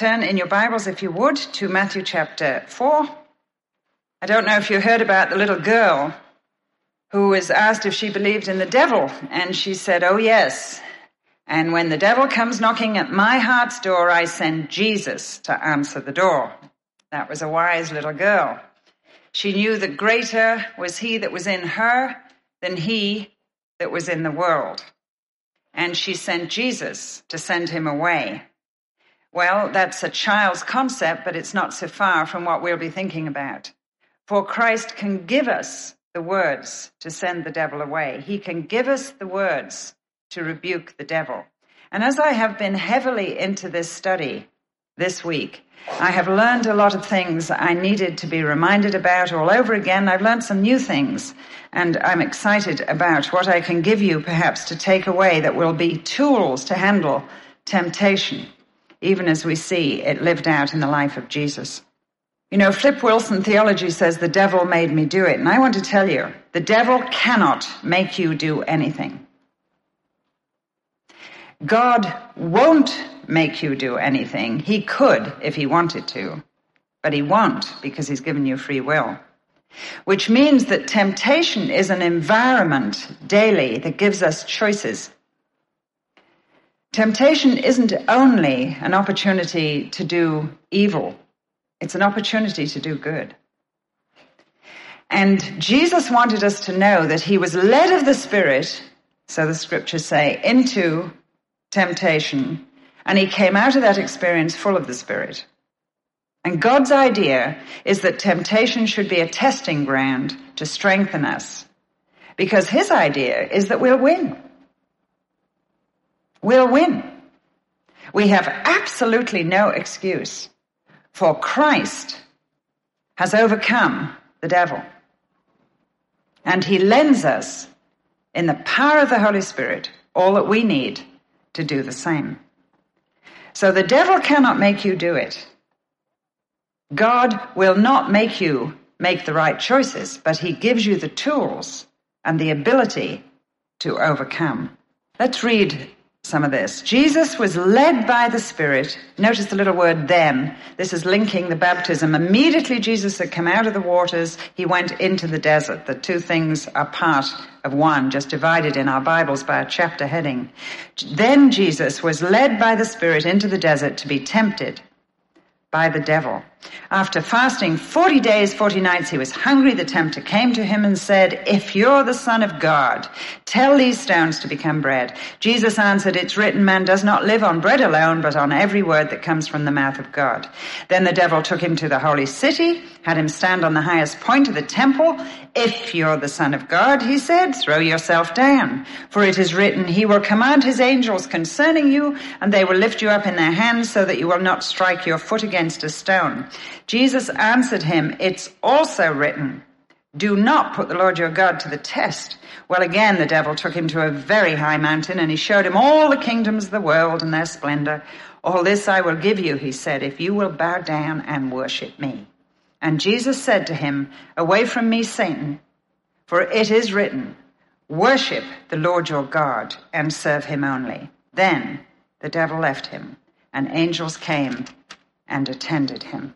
turn in your Bibles, if you would, to Matthew chapter 4. I don't know if you heard about the little girl who was asked if she believed in the devil, and she said, Oh, yes. And when the devil comes knocking at my heart's door, I send Jesus to answer the door. That was a wise little girl. She knew that greater was he that was in her than he that was in the world. And she sent Jesus to send him away. Well, that's a child's concept, but it's not so far from what we'll be thinking about. For Christ can give us the words to send the devil away. He can give us the words to rebuke the devil. And as I have been heavily into this study this week, I have learned a lot of things I needed to be reminded about all over again. I've learned some new things, and I'm excited about what I can give you perhaps to take away that will be tools to handle temptation, even as we see it lived out in the life of Jesus. You know, Flip Wilson theology says the devil made me do it. And I want to tell you, the devil cannot make you do anything. God won't make you do anything. He could if he wanted to, but he won't because he's given you free will. Which means that temptation is an environment daily that gives us choices. Temptation isn't only an opportunity to do evil. It's an opportunity to do good. And Jesus wanted us to know that he was led of the Spirit, so the scriptures say, into temptation, and he came out of that experience full of the Spirit. And God's idea is that temptation should be a testing ground to strengthen us. Because his idea is that we'll win. We'll win. We have absolutely no excuse for Christ has overcome the devil. And he lends us, in the power of the Holy Spirit, all that we need to do the same. So the devil cannot make you do it. God will not make you make the right choices, but he gives you the tools and the ability to overcome. Let's read some of this. Jesus was led by the Spirit. Notice the little word then. This is linking the baptism. Immediately Jesus had come out of the waters, he went into the desert. The two things are part of one, just divided in our Bibles by a chapter heading. Then Jesus was led by the Spirit into the desert to be tempted by the devil. After fasting 40 days, 40 nights, he was hungry. The tempter came to him and said, If you're the son of God, tell these stones to become bread. Jesus answered, It's written, man does not live on bread alone, but on every word that comes from the mouth of God. Then the devil took him to the holy city, had him stand on the highest point of the temple. If you're the son of God, he said, throw yourself down. For it is written, he will command his angels concerning you, and they will lift you up in their hands so that you will not strike your foot against a stone. Jesus answered him, It's also written, do not put the Lord your God to the test. Well, again, the devil took him to a very high mountain and he showed him all the kingdoms of the world and their splendor. All this I will give you, he said, if you will bow down and worship me. And Jesus said to him, Away from me, Satan, for it is written, Worship the Lord your God and serve him only. Then the devil left him, and angels came and attended him.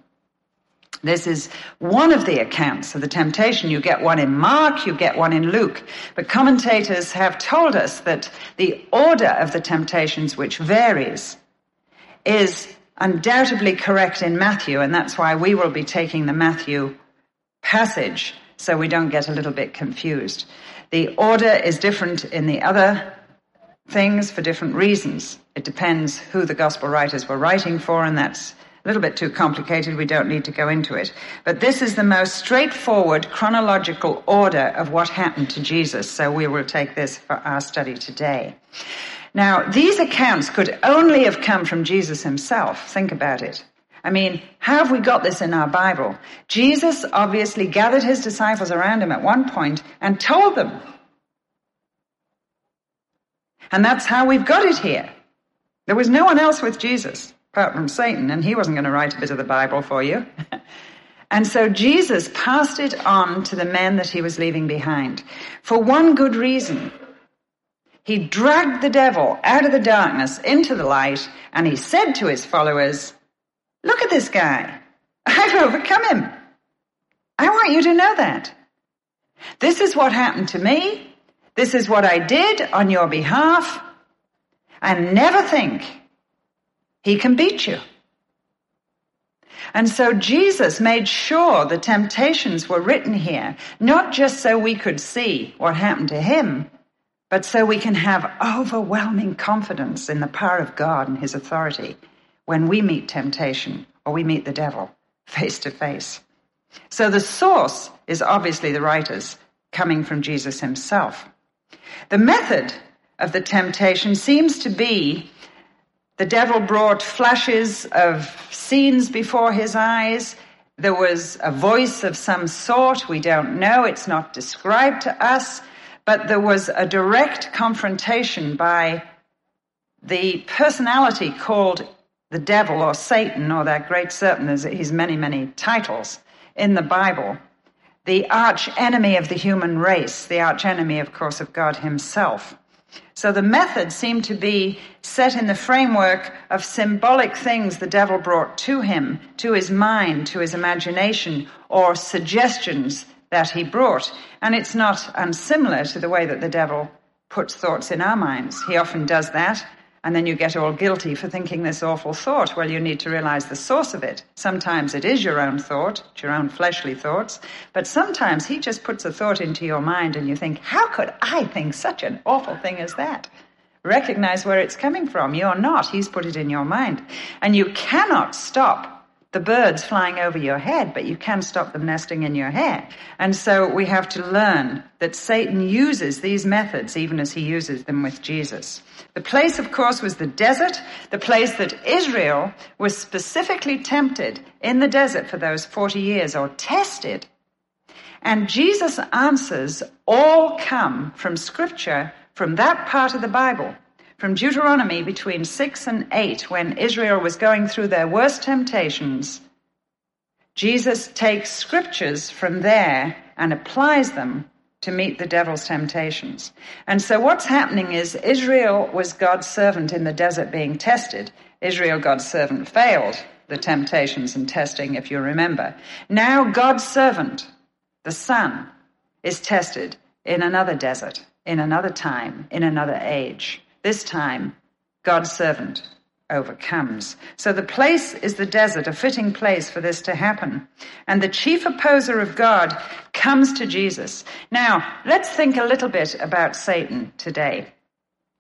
This is one of the accounts of the temptation. You get one in Mark, you get one in Luke. But commentators have told us that the order of the temptations, which varies, is undoubtedly correct in Matthew, and that's why we will be taking the Matthew passage so we don't get a little bit confused. The order is different in the other things for different reasons. It depends who the gospel writers were writing for, and that's a little bit too complicated. We don't need to go into it. But this is the most straightforward chronological order of what happened to Jesus. So we will take this for our study today. Now, these accounts could only have come from Jesus himself. Think about it. I mean, how have we got this in our Bible? Jesus obviously gathered his disciples around him at one point and told them. And that's how we've got it here. There was no one else with Jesus apart from Satan, and he wasn't going to write a bit of the Bible for you. and so Jesus passed it on to the men that he was leaving behind for one good reason. He dragged the devil out of the darkness into the light, and he said to his followers, Look at this guy. I've overcome him. I want you to know that. This is what happened to me. This is what I did on your behalf. And never think he can beat you. And so Jesus made sure the temptations were written here, not just so we could see what happened to him, but so we can have overwhelming confidence in the power of God and his authority when we meet temptation or we meet the devil face to face. So the source is obviously the writers coming from Jesus himself. The method of the temptation seems to be the devil brought flashes of scenes before his eyes. There was a voice of some sort. We don't know. It's not described to us. But there was a direct confrontation by the personality called the devil or Satan or that great serpent. There's his many, many titles in the Bible. The arch enemy of the human race, the arch enemy, of course, of God himself. So the method seemed to be set in the framework of symbolic things the devil brought to him, to his mind, to his imagination, or suggestions that he brought. And it's not unsimilar to the way that the devil puts thoughts in our minds. He often does that and then you get all guilty for thinking this awful thought. Well, you need to realize the source of it. Sometimes it is your own thought, it's your own fleshly thoughts, but sometimes he just puts a thought into your mind and you think, how could I think such an awful thing as that? Recognize where it's coming from. You're not. He's put it in your mind. And you cannot stop the birds flying over your head, but you can stop them nesting in your hair. And so we have to learn that Satan uses these methods even as he uses them with Jesus. The place, of course, was the desert, the place that Israel was specifically tempted in the desert for those 40 years or tested. And Jesus' answers all come from scripture from that part of the Bible from Deuteronomy between 6 and 8, when Israel was going through their worst temptations, Jesus takes scriptures from there and applies them to meet the devil's temptations. And so what's happening is Israel was God's servant in the desert being tested. Israel, God's servant, failed the temptations and testing, if you remember. Now God's servant, the Son, is tested in another desert, in another time, in another age. This time, God's servant overcomes. So the place is the desert, a fitting place for this to happen. And the chief opposer of God comes to Jesus. Now, let's think a little bit about Satan today.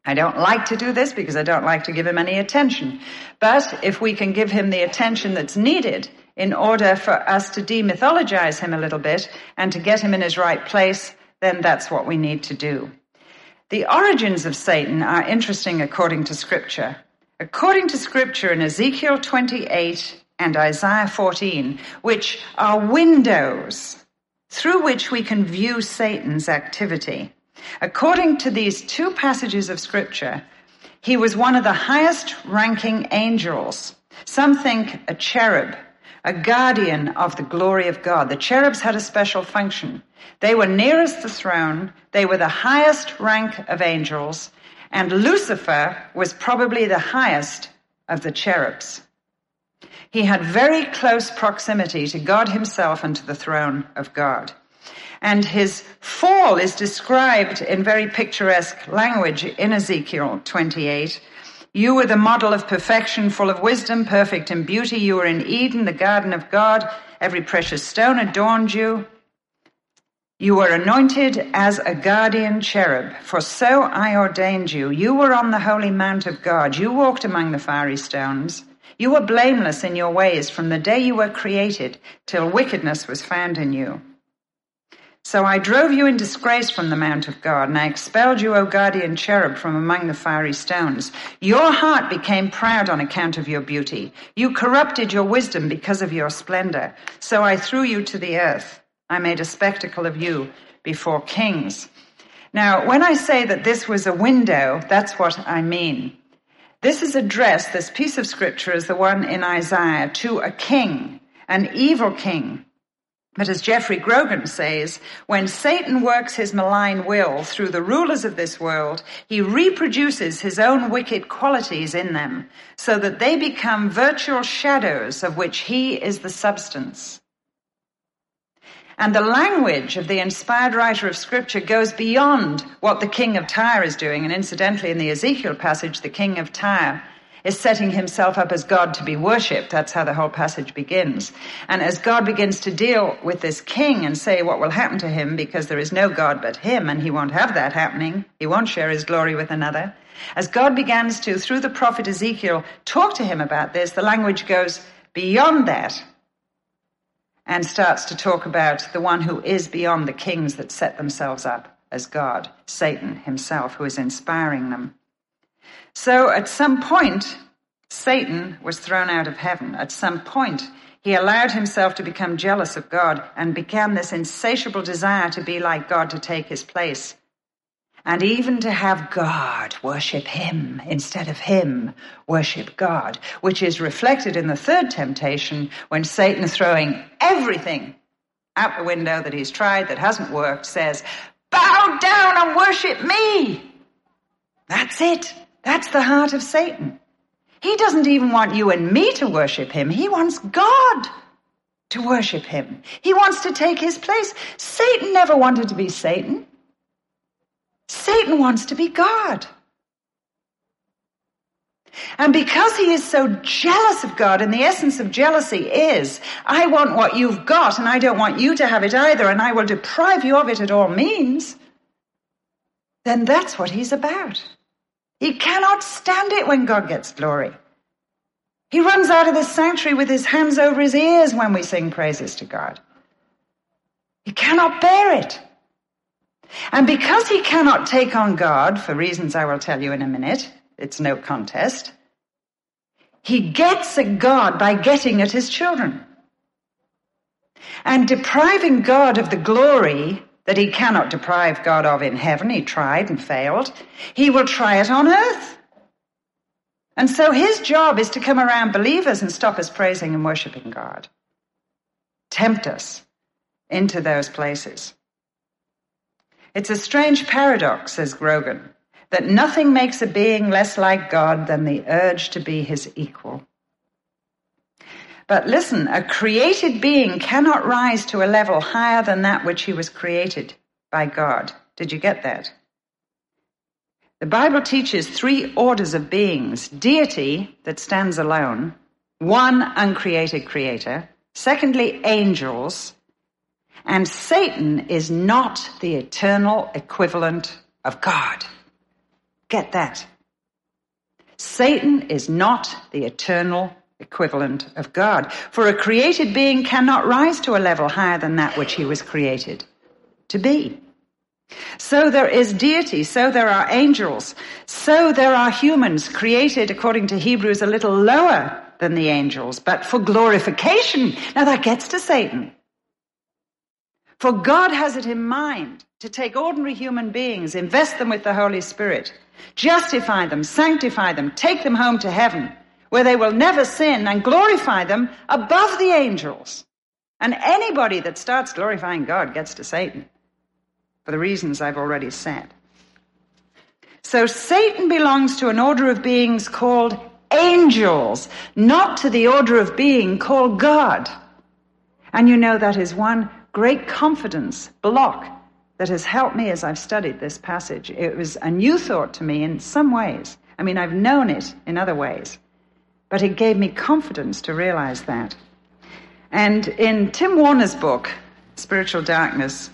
I don't like to do this because I don't like to give him any attention. But if we can give him the attention that's needed in order for us to demythologize him a little bit and to get him in his right place, then that's what we need to do. The origins of Satan are interesting according to Scripture. According to Scripture in Ezekiel 28 and Isaiah 14, which are windows through which we can view Satan's activity. According to these two passages of Scripture, he was one of the highest ranking angels. Some think a cherub, a guardian of the glory of God. The cherubs had a special function. They were nearest the throne, they were the highest rank of angels, and Lucifer was probably the highest of the cherubs. He had very close proximity to God himself and to the throne of God. And his fall is described in very picturesque language in Ezekiel 28 you were the model of perfection, full of wisdom, perfect in beauty. You were in Eden, the garden of God. Every precious stone adorned you. You were anointed as a guardian cherub, for so I ordained you. You were on the holy mount of God. You walked among the fiery stones. You were blameless in your ways from the day you were created till wickedness was found in you. So I drove you in disgrace from the mount of God, and I expelled you, O guardian cherub, from among the fiery stones. Your heart became proud on account of your beauty. You corrupted your wisdom because of your splendor. So I threw you to the earth. I made a spectacle of you before kings. Now, when I say that this was a window, that's what I mean. This is addressed, this piece of scripture is the one in Isaiah, to a king, an evil king But as Geoffrey Grogan says, when Satan works his malign will through the rulers of this world, he reproduces his own wicked qualities in them so that they become virtual shadows of which he is the substance. And the language of the inspired writer of scripture goes beyond what the king of Tyre is doing. And incidentally, in the Ezekiel passage, the king of Tyre is setting himself up as God to be worshipped. That's how the whole passage begins. And as God begins to deal with this king and say what will happen to him because there is no God but him and he won't have that happening, he won't share his glory with another. As God begins to, through the prophet Ezekiel, talk to him about this, the language goes beyond that and starts to talk about the one who is beyond the kings that set themselves up as God, Satan himself, who is inspiring them. So at some point, Satan was thrown out of heaven. At some point, he allowed himself to become jealous of God and began this insatiable desire to be like God, to take his place. And even to have God worship him instead of him worship God, which is reflected in the third temptation when Satan, throwing everything out the window that he's tried that hasn't worked, says, Bow down and worship me. That's it. That's the heart of Satan. He doesn't even want you and me to worship him. He wants God to worship him. He wants to take his place. Satan never wanted to be Satan. Satan wants to be God. And because he is so jealous of God, and the essence of jealousy is, I want what you've got, and I don't want you to have it either, and I will deprive you of it at all means, then that's what he's about. He cannot stand it when God gets glory. He runs out of the sanctuary with his hands over his ears when we sing praises to God. He cannot bear it. And because he cannot take on God, for reasons I will tell you in a minute, it's no contest, he gets at God by getting at his children. And depriving God of the glory that he cannot deprive God of in heaven. He tried and failed. He will try it on earth. And so his job is to come around believers and stop us praising and worshiping God. Tempt us into those places. It's a strange paradox, says Grogan, that nothing makes a being less like God than the urge to be his equal. But listen, a created being cannot rise to a level higher than that which he was created by God. Did you get that? The Bible teaches three orders of beings deity that stands alone, one uncreated creator, secondly, angels, and Satan is not the eternal equivalent of God. Get that. Satan is not the eternal equivalent of God. For a created being cannot rise to a level higher than that which he was created to be. So there is deity, so there are angels, so there are humans created, according to Hebrews, a little lower than the angels, but for glorification. Now that gets to Satan. For God has it in mind to take ordinary human beings, invest them with the Holy Spirit, justify them, sanctify them, take them home to heaven, where they will never sin and glorify them above the angels. And anybody that starts glorifying God gets to Satan for the reasons I've already said. So Satan belongs to an order of beings called angels, not to the order of being called God. And you know that is one great confidence block that has helped me as I've studied this passage. It was a new thought to me in some ways. I mean, I've known it in other ways. But it gave me confidence to realize that. And in Tim Warner's book, Spiritual Darkness,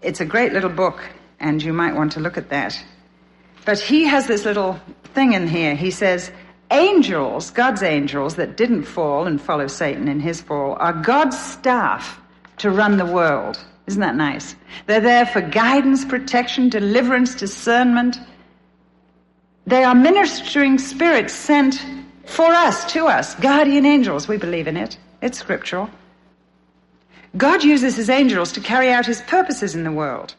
it's a great little book, and you might want to look at that. But he has this little thing in here. He says, Angels, God's angels that didn't fall and follow Satan in his fall, are God's staff to run the world. Isn't that nice? They're there for guidance, protection, deliverance, discernment. They are ministering spirits sent for us, to us, guardian angels, we believe in it. It's scriptural. God uses his angels to carry out his purposes in the world.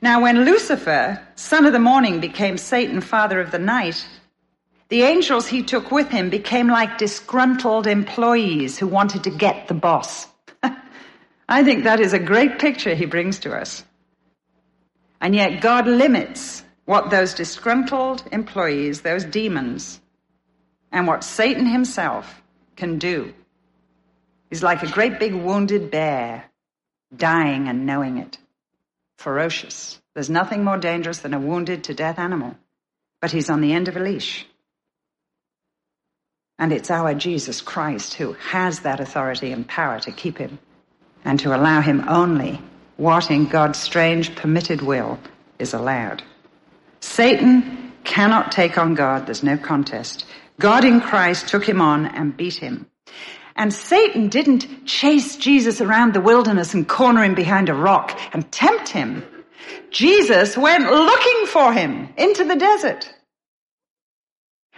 Now, when Lucifer, son of the morning, became Satan, father of the night, the angels he took with him became like disgruntled employees who wanted to get the boss. I think that is a great picture he brings to us. And yet God limits what those disgruntled employees, those demons, and what Satan himself can do. He's like a great big wounded bear, dying and knowing it. Ferocious. There's nothing more dangerous than a wounded to death animal. But he's on the end of a leash. And it's our Jesus Christ who has that authority and power to keep him and to allow him only what in God's strange permitted will is allowed. Satan cannot take on God. There's no contest. God in Christ took him on and beat him. And Satan didn't chase Jesus around the wilderness and corner him behind a rock and tempt him. Jesus went looking for him into the desert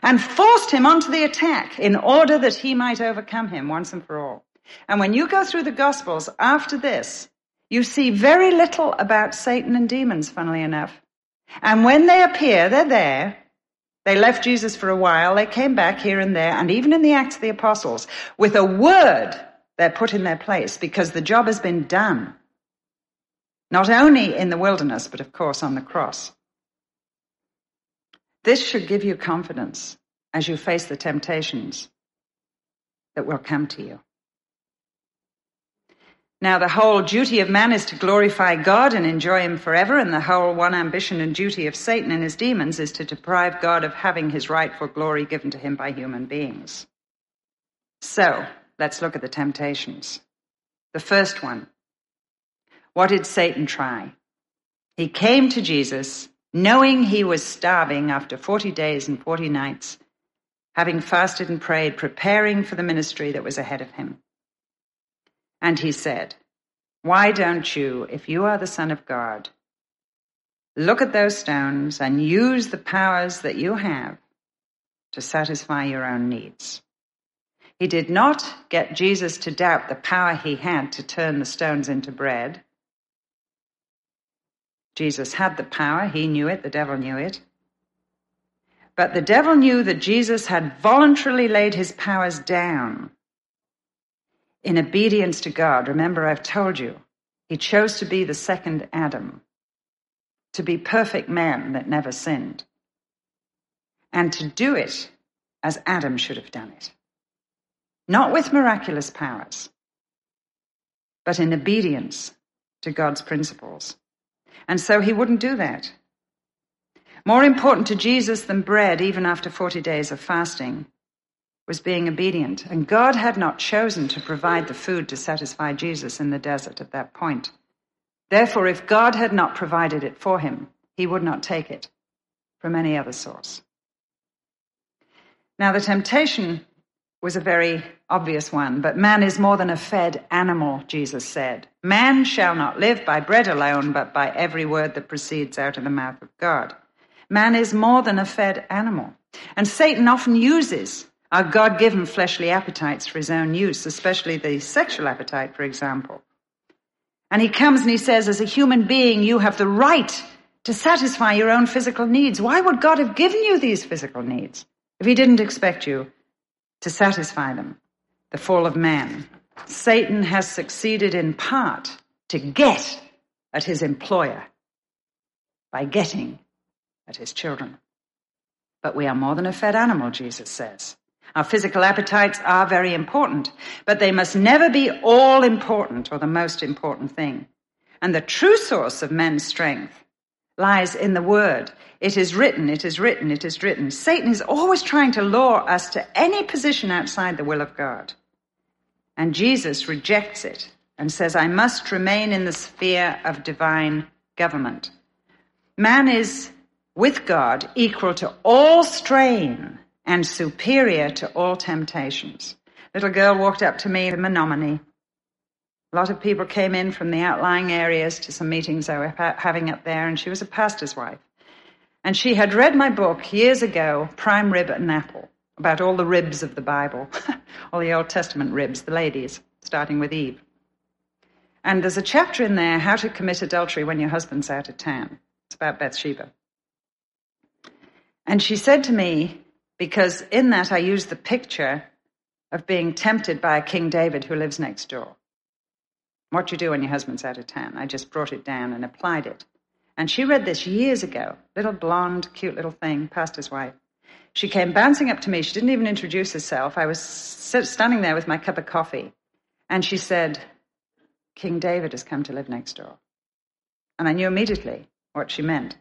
and forced him onto the attack in order that he might overcome him once and for all. And when you go through the Gospels after this, you see very little about Satan and demons, funnily enough. And when they appear, they're there. They left Jesus for a while. They came back here and there. And even in the Acts of the Apostles, with a word, they're put in their place because the job has been done. Not only in the wilderness, but of course on the cross. This should give you confidence as you face the temptations that will come to you. Now, the whole duty of man is to glorify God and enjoy Him forever, and the whole one ambition and duty of Satan and his demons is to deprive God of having his rightful glory given to him by human beings. So, let's look at the temptations. The first one what did Satan try? He came to Jesus knowing he was starving after 40 days and 40 nights, having fasted and prayed, preparing for the ministry that was ahead of him. And he said, Why don't you, if you are the Son of God, look at those stones and use the powers that you have to satisfy your own needs? He did not get Jesus to doubt the power he had to turn the stones into bread. Jesus had the power, he knew it, the devil knew it. But the devil knew that Jesus had voluntarily laid his powers down in obedience to God. Remember, I've told you, he chose to be the second Adam, to be perfect man that never sinned, and to do it as Adam should have done it. Not with miraculous powers, but in obedience to God's principles. And so he wouldn't do that. More important to Jesus than bread, even after 40 days of fasting, was being obedient. And God had not chosen to provide the food to satisfy Jesus in the desert at that point. Therefore, if God had not provided it for him, he would not take it from any other source. Now, the temptation was a very obvious one, but man is more than a fed animal, Jesus said. Man shall not live by bread alone, but by every word that proceeds out of the mouth of God. Man is more than a fed animal. And Satan often uses our God given fleshly appetites for his own use, especially the sexual appetite, for example. And he comes and he says, as a human being, you have the right to satisfy your own physical needs. Why would God have given you these physical needs if he didn't expect you to satisfy them. The fall of man. Satan has succeeded in part to get at his employer by getting at his children. But we are more than a fed animal, Jesus says. Our physical appetites are very important, but they must never be all important or the most important thing. And the true source of men's strength lies in the word. It is written, it is written, it is written. Satan is always trying to lure us to any position outside the will of God. And Jesus rejects it and says, I must remain in the sphere of divine government. Man is with God equal to all strain and superior to all temptations. Little girl walked up to me in Menominee a lot of people came in from the outlying areas to some meetings I was having up there, and she was a pastor's wife. And she had read my book years ago, Prime Rib and Apple, about all the ribs of the Bible, all the Old Testament ribs, the ladies, starting with Eve. And there's a chapter in there, How to Commit Adultery When Your Husband's Out of Town. It's about Bathsheba. And she said to me, because in that I use the picture of being tempted by a King David who lives next door. What you do when your husband's out of town. I just brought it down and applied it. And she read this years ago. Little blonde, cute little thing, pastor's wife. She came bouncing up to me. She didn't even introduce herself. I was standing there with my cup of coffee. And she said, King David has come to live next door. And I knew immediately what she meant.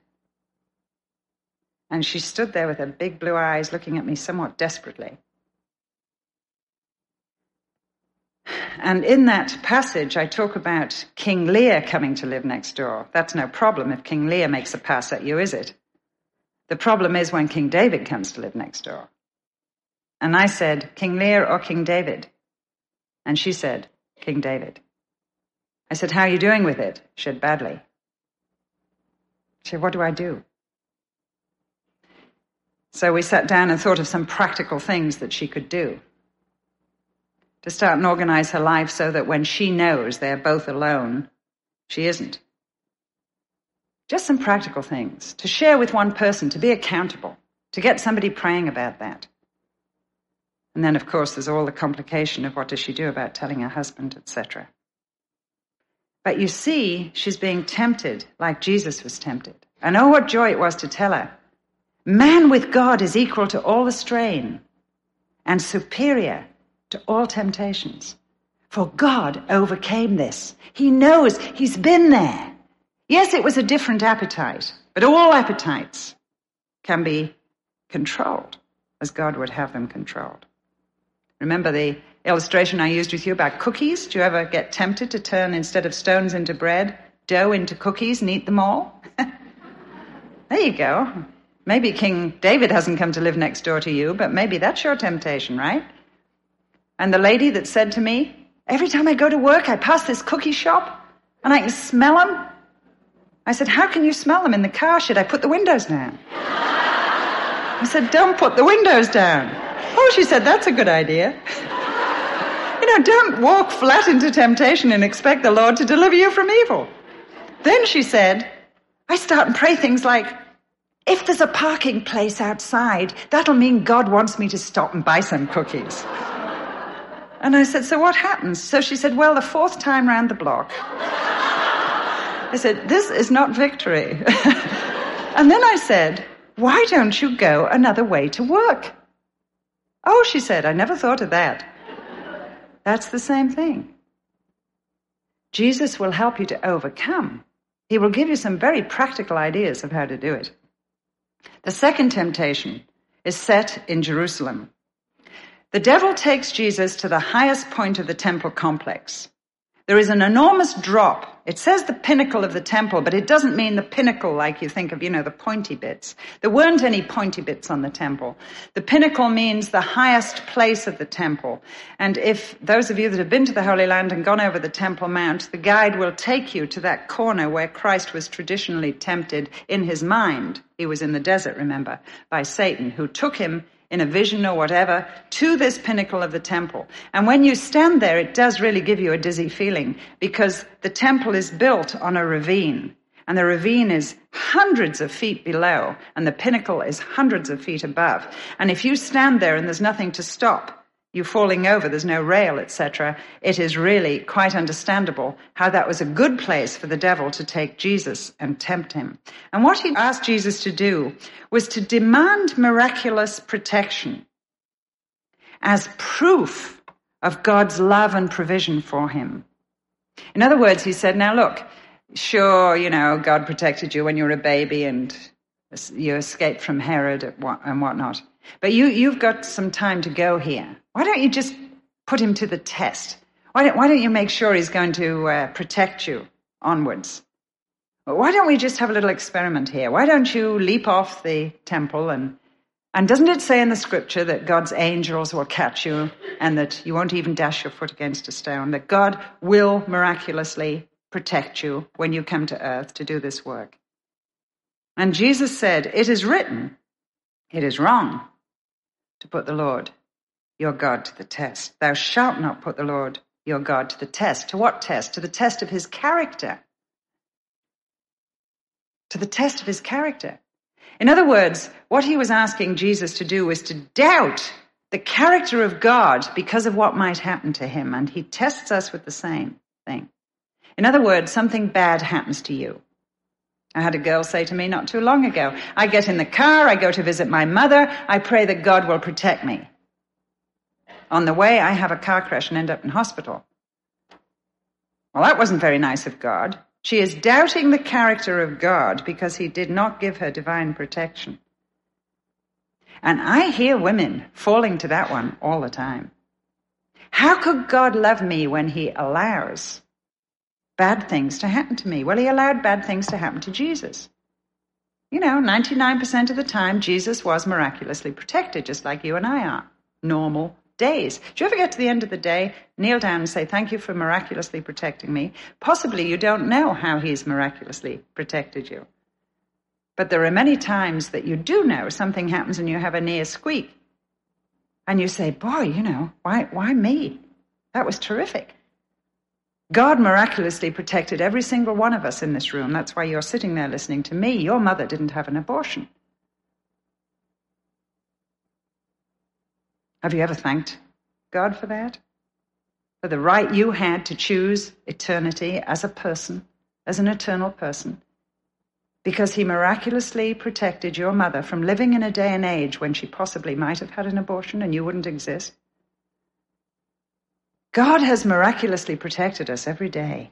And she stood there with her big blue eyes looking at me somewhat desperately. And in that passage, I talk about King Lear coming to live next door. That's no problem if King Lear makes a pass at you, is it? The problem is when King David comes to live next door. And I said, King Lear or King David? And she said, King David. I said, How are you doing with it? She said, Badly. She said, What do I do? So we sat down and thought of some practical things that she could do to start and organize her life so that when she knows they're both alone, she isn't. Just some practical things to share with one person, to be accountable, to get somebody praying about that. And then, of course, there's all the complication of what does she do about telling her husband, etc. But you see, she's being tempted like Jesus was tempted. And oh, what joy it was to tell her man with God is equal to all the strain and superior to all temptations. For God overcame this. He knows He's been there. Yes, it was a different appetite, but all appetites can be controlled as God would have them controlled. Remember the illustration I used with you about cookies? Do you ever get tempted to turn, instead of stones into bread, dough into cookies and eat them all? there you go. Maybe King David hasn't come to live next door to you, but maybe that's your temptation, right? And the lady that said to me, Every time I go to work, I pass this cookie shop and I can smell them. I said, How can you smell them in the car? Should I put the windows down? I said, Don't put the windows down. Oh, she said, That's a good idea. you know, don't walk flat into temptation and expect the Lord to deliver you from evil. Then she said, I start and pray things like, if there's a parking place outside, that'll mean God wants me to stop and buy some cookies. And I said, So what happens? So she said, Well, the fourth time round the block. I said, This is not victory. and then I said, Why don't you go another way to work? Oh, she said, I never thought of that. That's the same thing. Jesus will help you to overcome. He will give you some very practical ideas of how to do it. The second temptation is set in Jerusalem. The devil takes Jesus to the highest point of the temple complex. There is an enormous drop. It says the pinnacle of the temple, but it doesn't mean the pinnacle like you think of, you know, the pointy bits. There weren't any pointy bits on the temple. The pinnacle means the highest place of the temple. And if those of you that have been to the Holy Land and gone over the Temple Mount, the guide will take you to that corner where Christ was traditionally tempted in his mind. He was in the desert, remember, by Satan, who took him in a vision or whatever, to this pinnacle of the temple. And when you stand there, it does really give you a dizzy feeling because the temple is built on a ravine. And the ravine is hundreds of feet below, and the pinnacle is hundreds of feet above. And if you stand there and there's nothing to stop, you falling over, there's no rail, etc., it is really quite understandable how that was a good place for the devil to take Jesus and tempt him. And what he asked Jesus to do was to demand miraculous protection as proof of God's love and provision for him. In other words, he said, Now look, sure, you know, God protected you when you were a baby and you escaped from Herod and whatnot. But you, you've got some time to go here. Why don't you just put him to the test? Why don't, why don't you make sure he's going to uh, protect you onwards? Why don't we just have a little experiment here? Why don't you leap off the temple and and doesn't it say in the scripture that God's angels will catch you and that you won't even dash your foot against a stone? That God will miraculously protect you when you come to earth to do this work. And Jesus said, It is written, it is wrong to put the Lord your God to the test. Thou shalt not put the Lord your God to the test. To what test? To the test of his character. To the test of his character. In other words, what he was asking Jesus to do was to doubt the character of God because of what might happen to him. And he tests us with the same thing. In other words, something bad happens to you. I had a girl say to me not too long ago, I get in the car, I go to visit my mother, I pray that God will protect me. On the way, I have a car crash and end up in hospital. Well, that wasn't very nice of God. She is doubting the character of God because he did not give her divine protection. And I hear women falling to that one all the time. How could God love me when he allows bad things to happen to me? Well, he allowed bad things to happen to Jesus. You know, 99% of the time, Jesus was miraculously protected, just like you and I are. Normal days. Do you ever get to the end of the day, kneel down and say, Thank you for miraculously protecting me? Possibly you don't know how he's miraculously protected you. But there are many times that you do know something happens and you have a near squeak. And you say, Boy, you know, why, why me? That was terrific. God miraculously protected every single one of us in this room. That's why you're sitting there listening to me. Your mother didn't have an abortion. Have you ever thanked God for that? For the right you had to choose eternity as a person, as an eternal person, because He miraculously protected your mother from living in a day and age when she possibly might have had an abortion and you wouldn't exist. God has miraculously protected us every day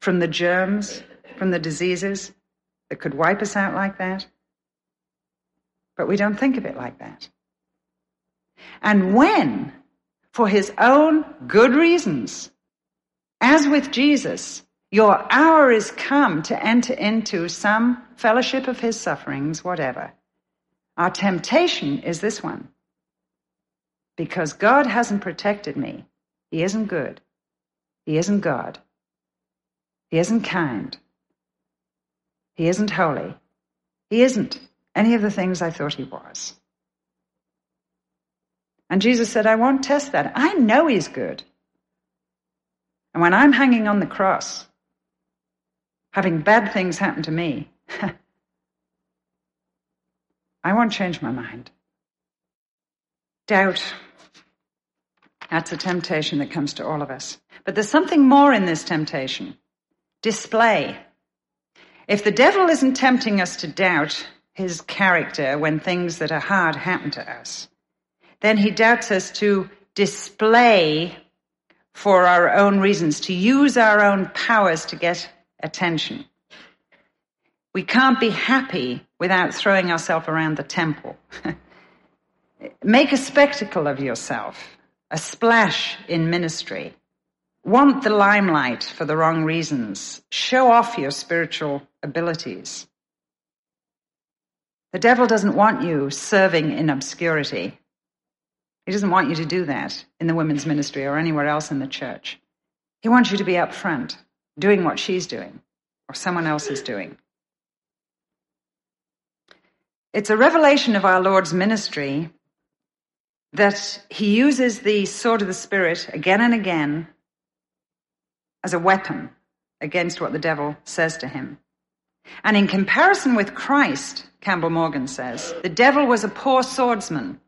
from the germs, from the diseases that could wipe us out like that. But we don't think of it like that. And when, for his own good reasons, as with Jesus, your hour is come to enter into some fellowship of his sufferings, whatever, our temptation is this one. Because God hasn't protected me, he isn't good. He isn't God. He isn't kind. He isn't holy. He isn't any of the things I thought he was. And Jesus said, I won't test that. I know he's good. And when I'm hanging on the cross, having bad things happen to me, I won't change my mind. Doubt. That's a temptation that comes to all of us. But there's something more in this temptation display. If the devil isn't tempting us to doubt his character when things that are hard happen to us, then he doubts us to display for our own reasons, to use our own powers to get attention. We can't be happy without throwing ourselves around the temple. Make a spectacle of yourself, a splash in ministry. Want the limelight for the wrong reasons. Show off your spiritual abilities. The devil doesn't want you serving in obscurity. He doesn't want you to do that in the women's ministry or anywhere else in the church. He wants you to be up front, doing what she's doing or someone else is doing. It's a revelation of our Lord's ministry that he uses the sword of the Spirit again and again as a weapon against what the devil says to him. And in comparison with Christ, Campbell Morgan says, the devil was a poor swordsman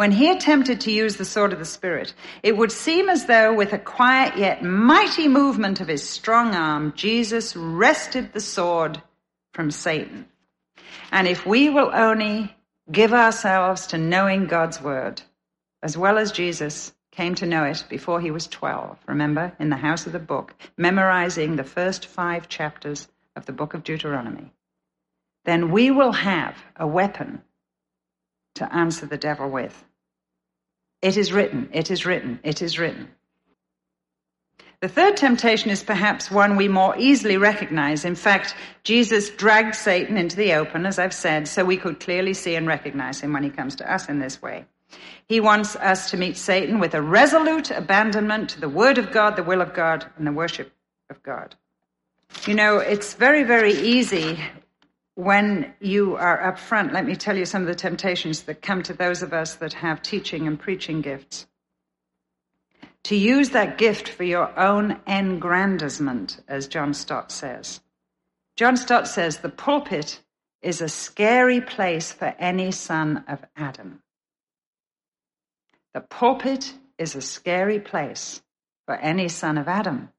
when he attempted to use the sword of the Spirit, it would seem as though, with a quiet yet mighty movement of his strong arm, Jesus wrested the sword from Satan. And if we will only give ourselves to knowing God's word, as well as Jesus came to know it before he was 12, remember, in the house of the book, memorizing the first five chapters of the book of Deuteronomy, then we will have a weapon to answer the devil with. It is written, it is written, it is written. The third temptation is perhaps one we more easily recognize. In fact, Jesus dragged Satan into the open, as I've said, so we could clearly see and recognize him when he comes to us in this way. He wants us to meet Satan with a resolute abandonment to the word of God, the will of God, and the worship of God. You know, it's very, very easy when you are up front, let me tell you some of the temptations that come to those of us that have teaching and preaching gifts. To use that gift for your own aggrandizement, as John Stott says. John Stott says the pulpit is a scary place for any son of Adam. The pulpit is a scary place for any son of Adam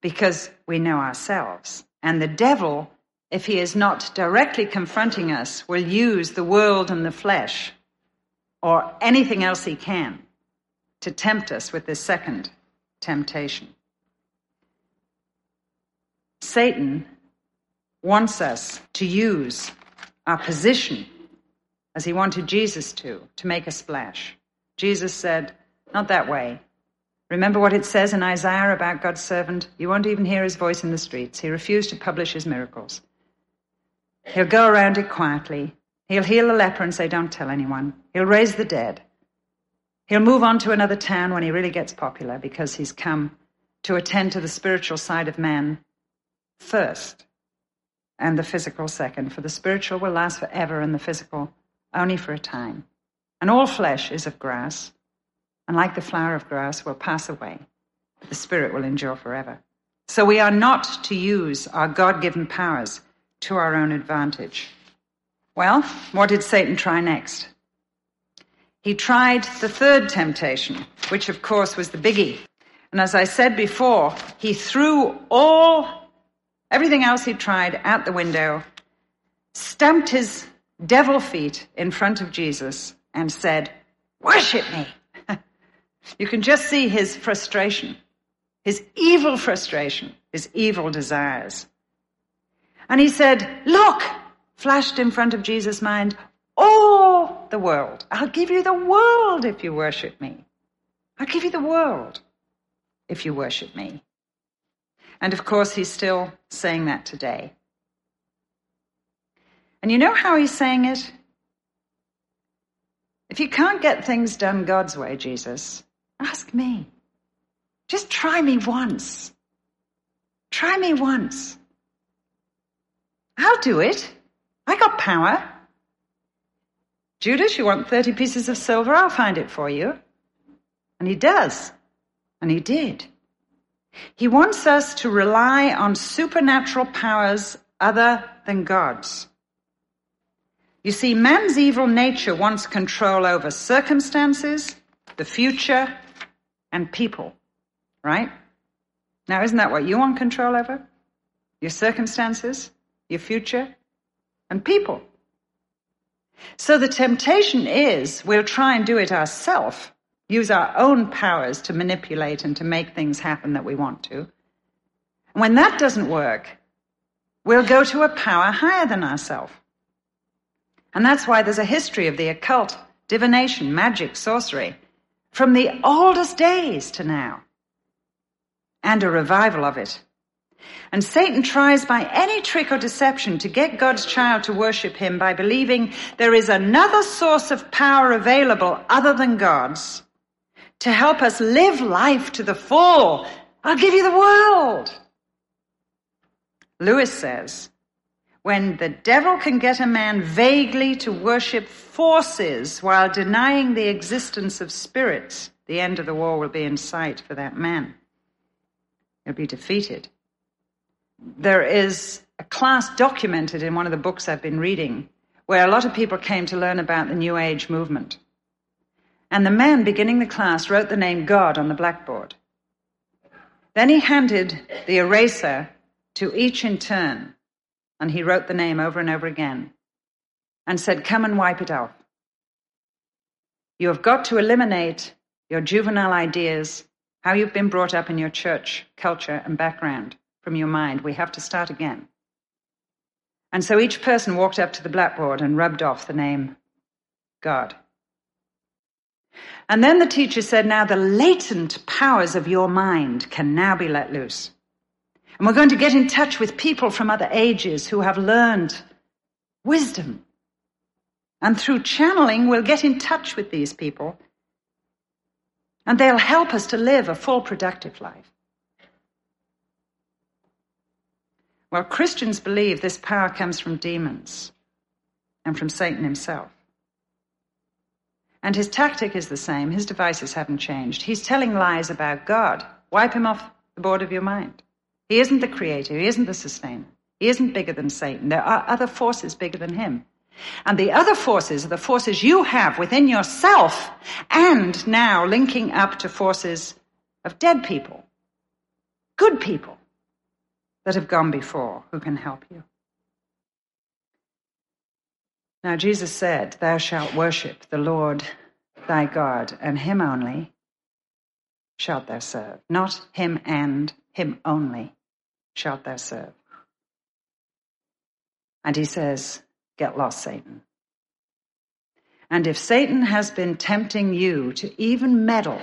because we know ourselves. And the devil, if he is not directly confronting us, will use the world and the flesh or anything else he can to tempt us with this second temptation. Satan wants us to use our position as he wanted Jesus to, to make a splash. Jesus said, Not that way. Remember what it says in Isaiah about God's servant? You won't even hear his voice in the streets. He refused to publish his miracles. He'll go around it quietly. He'll heal the leper and say, Don't tell anyone. He'll raise the dead. He'll move on to another town when he really gets popular because he's come to attend to the spiritual side of man first and the physical second. For the spiritual will last forever and the physical only for a time. And all flesh is of grass and like the flower of grass, will pass away, but the Spirit will endure forever. So we are not to use our God given powers to our own advantage. Well, what did Satan try next? He tried the third temptation, which of course was the biggie. And as I said before, he threw all, everything else he tried out the window, stamped his devil feet in front of Jesus, and said, Worship me. You can just see his frustration, his evil frustration, his evil desires. And he said, Look, flashed in front of Jesus' mind, all the world. I'll give you the world if you worship me. I'll give you the world if you worship me. And of course, he's still saying that today. And you know how he's saying it? If you can't get things done God's way, Jesus, Ask me. Just try me once. Try me once. I'll do it. I got power. Judas, you want 30 pieces of silver? I'll find it for you. And he does. And he did. He wants us to rely on supernatural powers other than God's. You see, man's evil nature wants control over circumstances, the future, and people, right? Now, isn't that what you want control over? Your circumstances, your future, and people. So the temptation is we'll try and do it ourselves, use our own powers to manipulate and to make things happen that we want to. When that doesn't work, we'll go to a power higher than ourselves. And that's why there's a history of the occult, divination, magic, sorcery, from the oldest days to now, and a revival of it. And Satan tries by any trick or deception to get God's child to worship him by believing there is another source of power available other than God's to help us live life to the full. I'll give you the world. Lewis says, when the devil can get a man vaguely to worship forces while denying the existence of spirits, the end of the war will be in sight for that man. He'll be defeated. There is a class documented in one of the books I've been reading where a lot of people came to learn about the New Age movement. And the man beginning the class wrote the name God on the blackboard. Then he handed the eraser to each in turn and he wrote the name over and over again and said, Come and wipe it off. You have got to eliminate your juvenile ideas, how you've been brought up in your church culture and background from your mind. We have to start again. And so each person walked up to the blackboard and rubbed off the name God. And then the teacher said, Now the latent powers of your mind can now be let loose. And we're going to get in touch with people from other ages who have learned wisdom. And through channeling, we'll get in touch with these people. And they'll help us to live a full, productive life. Well, Christians believe this power comes from demons and from Satan himself. And his tactic is the same. His devices haven't changed. He's telling lies about God. Wipe him off the board of your mind. He isn't the creator. He isn't the sustainer. He isn't bigger than Satan. There are other forces bigger than him. And the other forces are the forces you have within yourself and now linking up to forces of dead people, good people, that have gone before who can help you. Now, Jesus said, Thou shalt worship the Lord thy God, and him only shalt thou serve. Not him and, him only shalt thou serve. And he says, Get lost, Satan. And if Satan has been tempting you to even meddle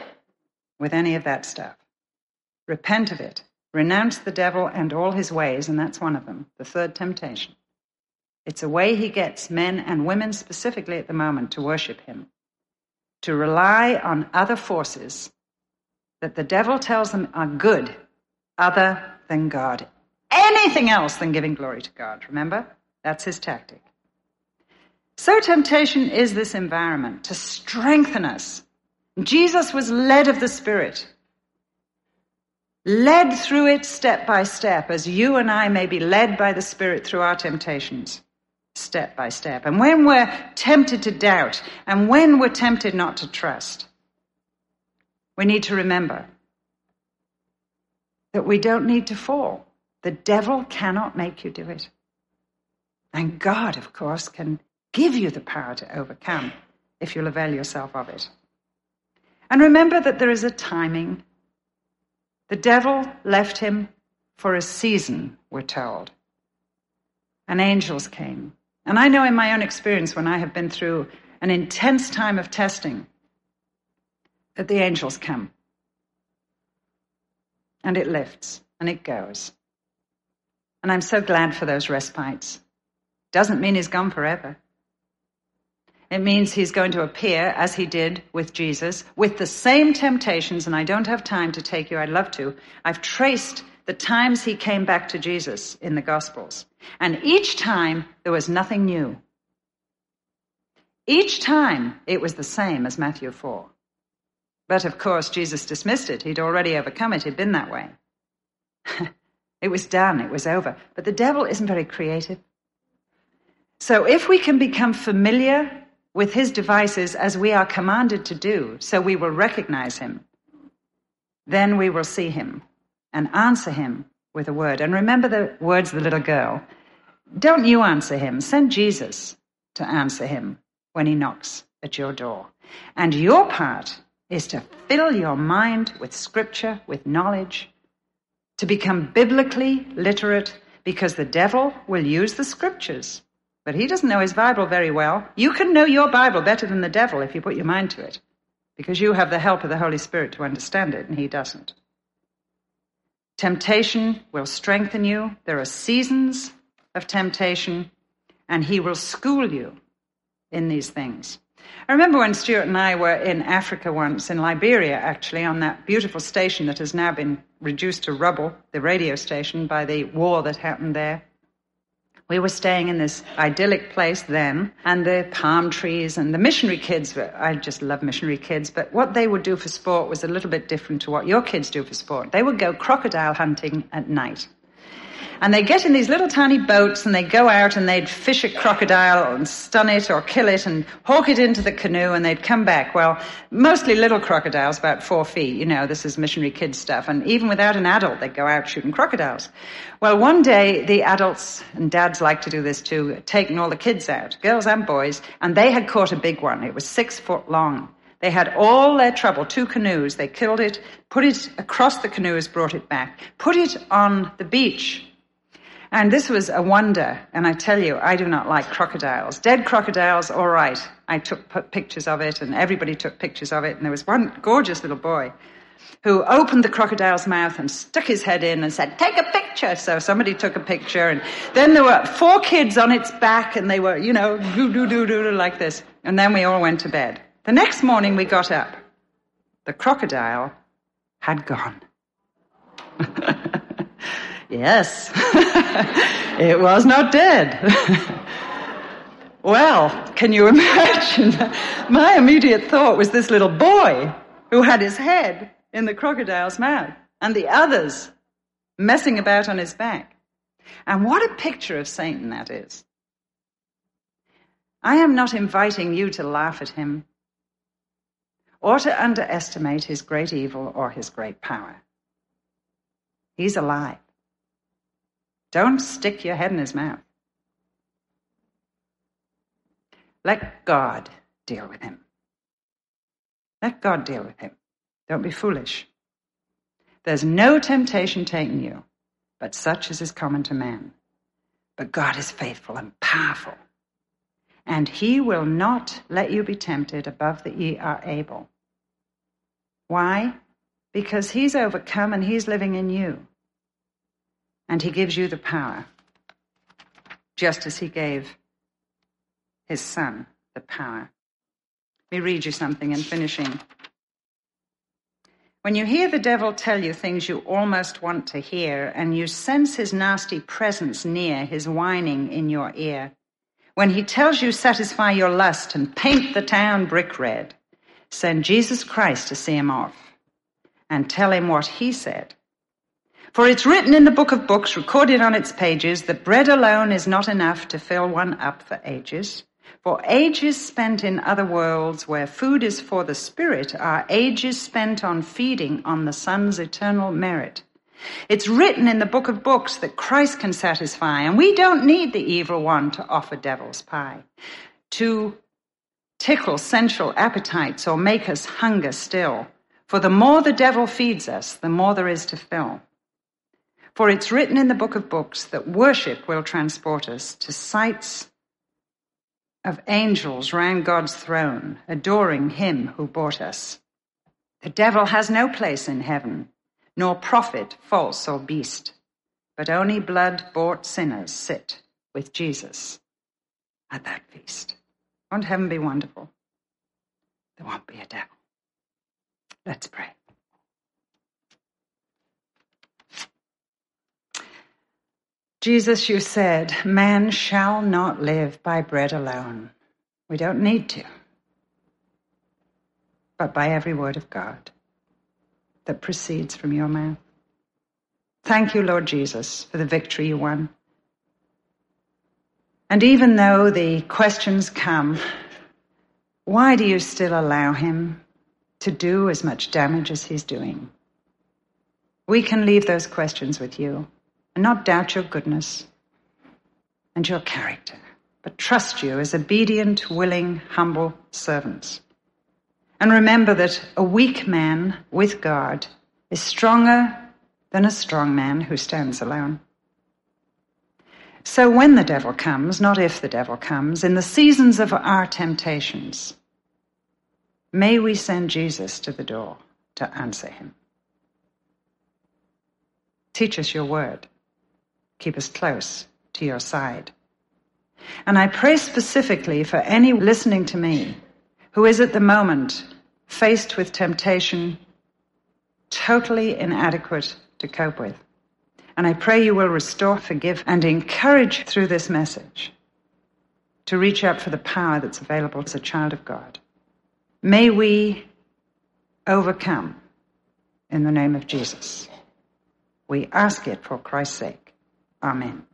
with any of that stuff, repent of it. Renounce the devil and all his ways, and that's one of them, the third temptation. It's a way he gets men and women specifically at the moment to worship him, to rely on other forces that the devil tells them are good other than God. Anything else than giving glory to God, remember? That's his tactic. So, temptation is this environment to strengthen us. Jesus was led of the Spirit, led through it step by step, as you and I may be led by the Spirit through our temptations, step by step. And when we're tempted to doubt, and when we're tempted not to trust, we need to remember that we don't need to fall. The devil cannot make you do it. And God, of course, can give you the power to overcome if you'll avail yourself of it. And remember that there is a timing. The devil left him for a season, we're told. And angels came. And I know in my own experience, when I have been through an intense time of testing, that the angels come. And it lifts and it goes. And I'm so glad for those respites. Doesn't mean he's gone forever. It means he's going to appear, as he did with Jesus, with the same temptations, and I don't have time to take you, I'd love to. I've traced the times he came back to Jesus in the Gospels. And each time there was nothing new. Each time it was the same as Matthew 4. But of course, Jesus dismissed it. He'd already overcome it. He'd been that way. it was done. It was over. But the devil isn't very creative. So if we can become familiar with his devices as we are commanded to do, so we will recognize him, then we will see him and answer him with a word. And remember the words of the little girl. Don't you answer him, send Jesus to answer him when he knocks at your door. And your part is to fill your mind with scripture, with knowledge, to become biblically literate, because the devil will use the scriptures but he doesn't know his Bible very well. You can know your Bible better than the devil if you put your mind to it, because you have the help of the Holy Spirit to understand it, and he doesn't. Temptation will strengthen you. There are seasons of temptation, and he will school you in these things. I remember when Stuart and I were in Africa once, in Liberia actually, on that beautiful station that has now been reduced to rubble, the radio station, by the war that happened there. We were staying in this idyllic place then, and the palm trees and the missionary kids. I just love missionary kids, but what they would do for sport was a little bit different to what your kids do for sport. They would go crocodile hunting at night. And they get in these little tiny boats and they go out and they'd fish a crocodile and stun it or kill it and hawk it into the canoe and they'd come back. Well, mostly little crocodiles, about four feet. You know, this is missionary kids stuff. And even without an adult, they'd go out shooting crocodiles. Well, one day the adults and dads like to do this too, taking all the kids out, girls and boys, and they had caught a big one. It was six foot long. They had all their trouble, two canoes. They killed it, put it across the canoes, brought it back, put it on the beach and this was a wonder. And I tell you, I do not like crocodiles. Dead crocodiles, all right. I took pictures of it, and everybody took pictures of it. And there was one gorgeous little boy who opened the crocodile's mouth and stuck his head in and said, Take a picture. So somebody took a picture. And then there were four kids on its back, and they were, you know, doo doo doo doo like this. And then we all went to bed. The next morning we got up. The crocodile had gone. Yes, it was not dead. well, can you imagine? My immediate thought was this little boy who had his head in the crocodile's mouth and the others messing about on his back. And what a picture of Satan that is. I am not inviting you to laugh at him or to underestimate his great evil or his great power. He's alive. Don't stick your head in his mouth. Let God deal with him. Let God deal with him. Don't be foolish. There's no temptation taking you, but such as is common to man. But God is faithful and powerful, and he will not let you be tempted above that ye are able. Why? Because he's overcome and he's living in you. And he gives you the power, just as he gave his son the power. Let me read you something in finishing. When you hear the devil tell you things you almost want to hear, and you sense his nasty presence near, his whining in your ear, when he tells you satisfy your lust and paint the town brick red, send Jesus Christ to see him off and tell him what he said. For it's written in the book of books, recorded on its pages, that bread alone is not enough to fill one up for ages. For ages spent in other worlds where food is for the spirit are ages spent on feeding on the Son's eternal merit. It's written in the book of books that Christ can satisfy, and we don't need the evil one to offer devil's pie, to tickle sensual appetites or make us hunger still. For the more the devil feeds us, the more there is to fill. For it's written in the book of books that worship will transport us to sights of angels round God's throne, adoring him who bought us. The devil has no place in heaven, nor prophet, false or beast, but only blood bought sinners sit with Jesus at that feast. Won't heaven be wonderful? There won't be a devil. Let's pray. Jesus, you said, man shall not live by bread alone. We don't need to, but by every word of God that proceeds from your mouth. Thank you, Lord Jesus, for the victory you won. And even though the questions come, why do you still allow him to do as much damage as he's doing? We can leave those questions with you and not doubt your goodness and your character, but trust you as obedient, willing, humble servants. And remember that a weak man with God is stronger than a strong man who stands alone. So when the devil comes, not if the devil comes, in the seasons of our temptations, may we send Jesus to the door to answer him. Teach us your word keep us close to your side. And I pray specifically for any listening to me who is at the moment faced with temptation totally inadequate to cope with. And I pray you will restore, forgive, and encourage through this message to reach out for the power that's available as a child of God. May we overcome in the name of Jesus. We ask it for Christ's sake. Amén.